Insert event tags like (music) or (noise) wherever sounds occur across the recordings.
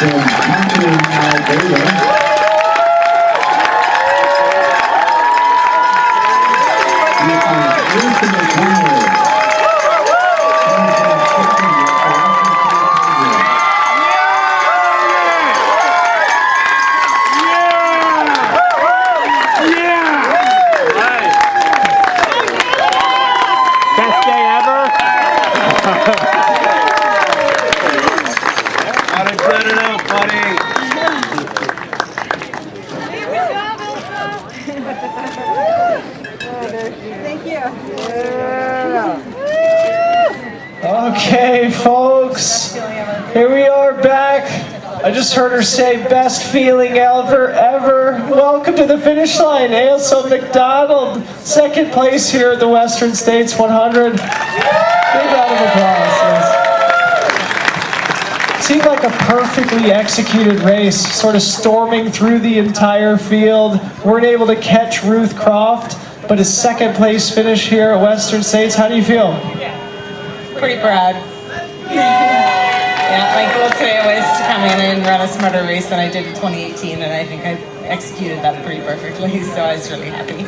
from Catherine McDonald. Best day ever? (laughs) Gotta here we are back. I just heard her say best feeling ever, ever. Welcome to the finish line, Ailsa Macdonald, second place here at the Western States 100. Big round of applause. yes. Seemed like a perfectly executed race, sort of storming through the entire field. Weren't able to catch Ruth Croft, but a second place finish here at Western States. How do you feel? pretty proud. Yeah, my goal today was to come in and run a smarter race than I did in 2018, and I think I executed that pretty perfectly, (laughs) so I was really happy.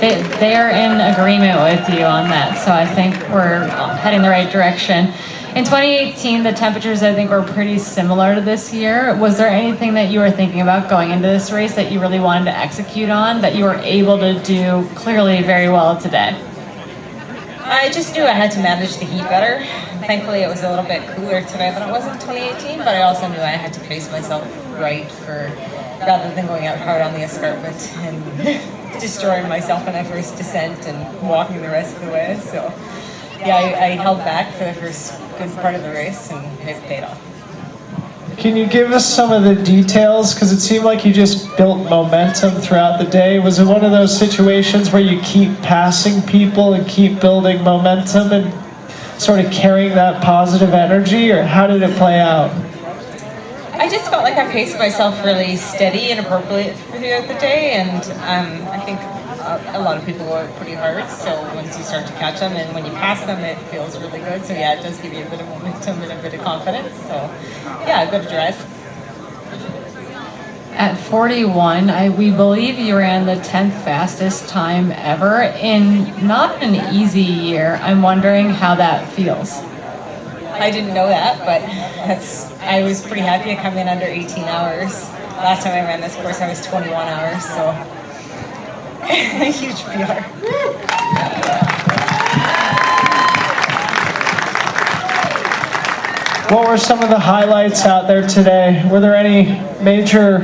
They, they are in agreement with you on that, so I think we're heading the right direction. In 2018, the temperatures I think were pretty similar to this year. Was there anything that you were thinking about going into this race that you really wanted to execute on that you were able to do clearly very well today? I just knew I had to manage the heat better. Thankfully, it was a little bit cooler today than it was in 2018, but I also knew I had to pace myself right for rather than going out hard on the escarpment and (laughs) destroying myself in that first descent and walking the rest of the way. So, yeah, I, I held back for the first good part of the race, and it paid off. Can you give us some of the details? Because it seemed like you just built momentum throughout the day. Was it one of those situations where you keep passing people and keep building momentum and sort of carrying that positive energy, or how did it play out? I just felt like I paced myself really steady and appropriate throughout the day, and um, I think a, a lot of people out pretty hard. So once you start to catch them, and when you pass them, it feels really good. So yeah, it does give you a bit of momentum and a bit of confidence. So yeah, a good drive. At 41, I, we believe you ran the 10th fastest time ever in not an easy year. I'm wondering how that feels. I didn't know that, but (laughs) that's I was pretty happy to come in under 18 hours. Last time I ran this course, I was 21 hours, so huge PR. What were some of the highlights out there today? Were there any major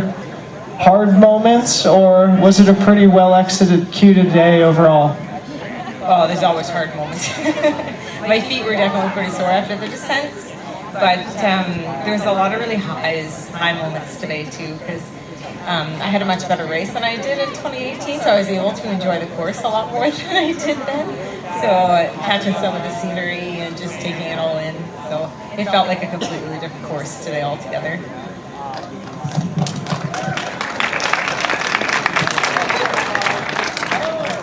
hard moments, or was it a pretty well executed day overall? Oh, there's always hard moments. (laughs) My feet were definitely pretty sore after the descents, but um, there was a lot of really highs, high moments today too, because um, I had a much better race than I did in 2018, so I was able to enjoy the course a lot more (laughs) than I did then. So uh, catching some of the scenery and just taking it all in, so it felt like a completely different course today altogether.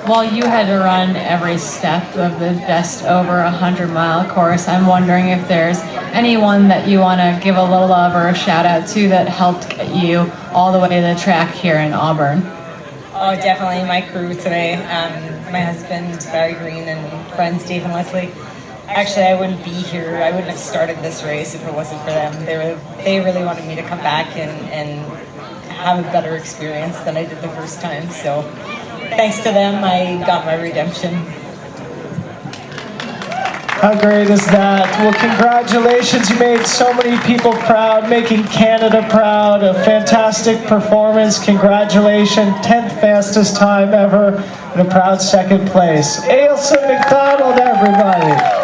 While you had to run every step of the best over a 100 mile course, I'm wondering if there's anyone that you want to give a little love or a shout out to that helped get you all the way to the track here in Auburn. Oh, definitely my crew today. Um, my husband, Barry Green, and friends, Dave and Leslie. Actually, I wouldn't be here. I wouldn't have started this race if it wasn't for them. They were, they really wanted me to come back and, and have a better experience than I did the first time. So, thanks to them, I got my redemption. How great is that? Well, congratulations. You made so many people proud, making Canada proud. A fantastic performance. Congratulations. 10th fastest time ever and a proud second place. Ailsa Macdonald, everybody.